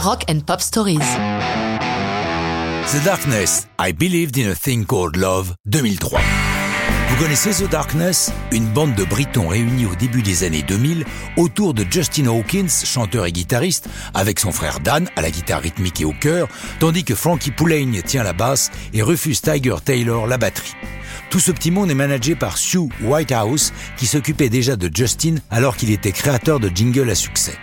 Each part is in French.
Rock and Pop Stories. The Darkness, I Believed in a Thing Called Love, 2003. Vous connaissez The Darkness Une bande de Britons réunis au début des années 2000 autour de Justin Hawkins, chanteur et guitariste, avec son frère Dan à la guitare rythmique et au chœur, tandis que Frankie Poulain tient la basse et refuse Tiger Taylor la batterie. Tout ce petit monde est managé par Sue Whitehouse, qui s'occupait déjà de Justin alors qu'il était créateur de jingles à succès.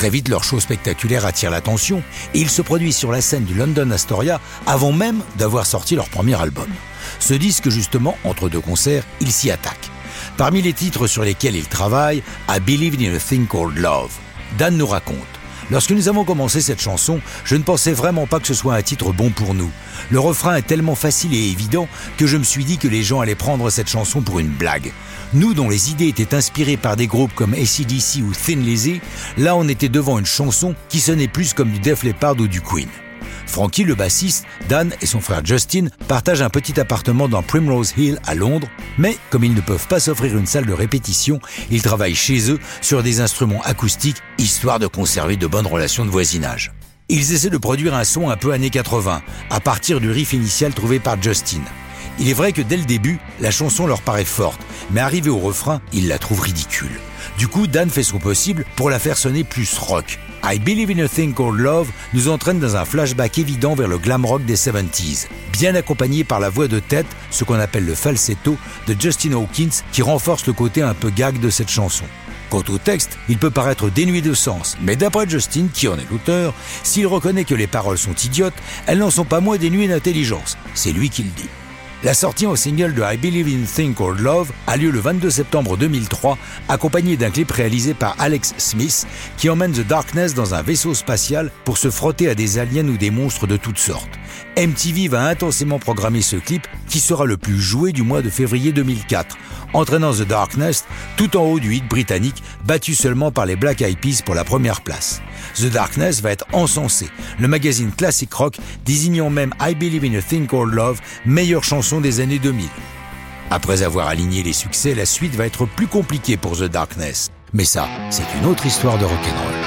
Très vite, leur show spectaculaire attire l'attention et ils se produisent sur la scène du London Astoria avant même d'avoir sorti leur premier album. Ce disque, justement, entre deux concerts, ils s'y attaquent. Parmi les titres sur lesquels ils travaillent, I Believe in a Thing Called Love. Dan nous raconte. Lorsque nous avons commencé cette chanson, je ne pensais vraiment pas que ce soit un titre bon pour nous. Le refrain est tellement facile et évident que je me suis dit que les gens allaient prendre cette chanson pour une blague. Nous, dont les idées étaient inspirées par des groupes comme ACDC ou Thin Lizzy, là on était devant une chanson qui sonnait plus comme du Def Leppard ou du Queen. Frankie, le bassiste, Dan et son frère Justin partagent un petit appartement dans Primrose Hill à Londres, mais comme ils ne peuvent pas s'offrir une salle de répétition, ils travaillent chez eux sur des instruments acoustiques, histoire de conserver de bonnes relations de voisinage. Ils essaient de produire un son un peu années 80, à partir du riff initial trouvé par Justin. Il est vrai que dès le début, la chanson leur paraît forte, mais arrivé au refrain, ils la trouvent ridicule. Du coup, Dan fait son possible pour la faire sonner plus rock. I Believe in a Thing Called Love nous entraîne dans un flashback évident vers le glam rock des 70s, bien accompagné par la voix de tête, ce qu'on appelle le falsetto, de Justin Hawkins qui renforce le côté un peu gag de cette chanson. Quant au texte, il peut paraître dénué de sens, mais d'après Justin, qui en est l'auteur, s'il reconnaît que les paroles sont idiotes, elles n'en sont pas moins dénuées d'intelligence. C'est lui qui le dit. La sortie en single de I Believe in Thing Called Love a lieu le 22 septembre 2003, accompagné d'un clip réalisé par Alex Smith, qui emmène The Darkness dans un vaisseau spatial pour se frotter à des aliens ou des monstres de toutes sortes. MTV va intensément programmer ce clip, qui sera le plus joué du mois de février 2004, entraînant The Darkness tout en haut du hit britannique, battu seulement par les Black Eyed Peas pour la première place. The Darkness va être encensé, le magazine Classic Rock désignant même I Believe in a Thing Called Love meilleure chanson des années 2000. Après avoir aligné les succès, la suite va être plus compliquée pour The Darkness. Mais ça, c'est une autre histoire de rock'n'roll.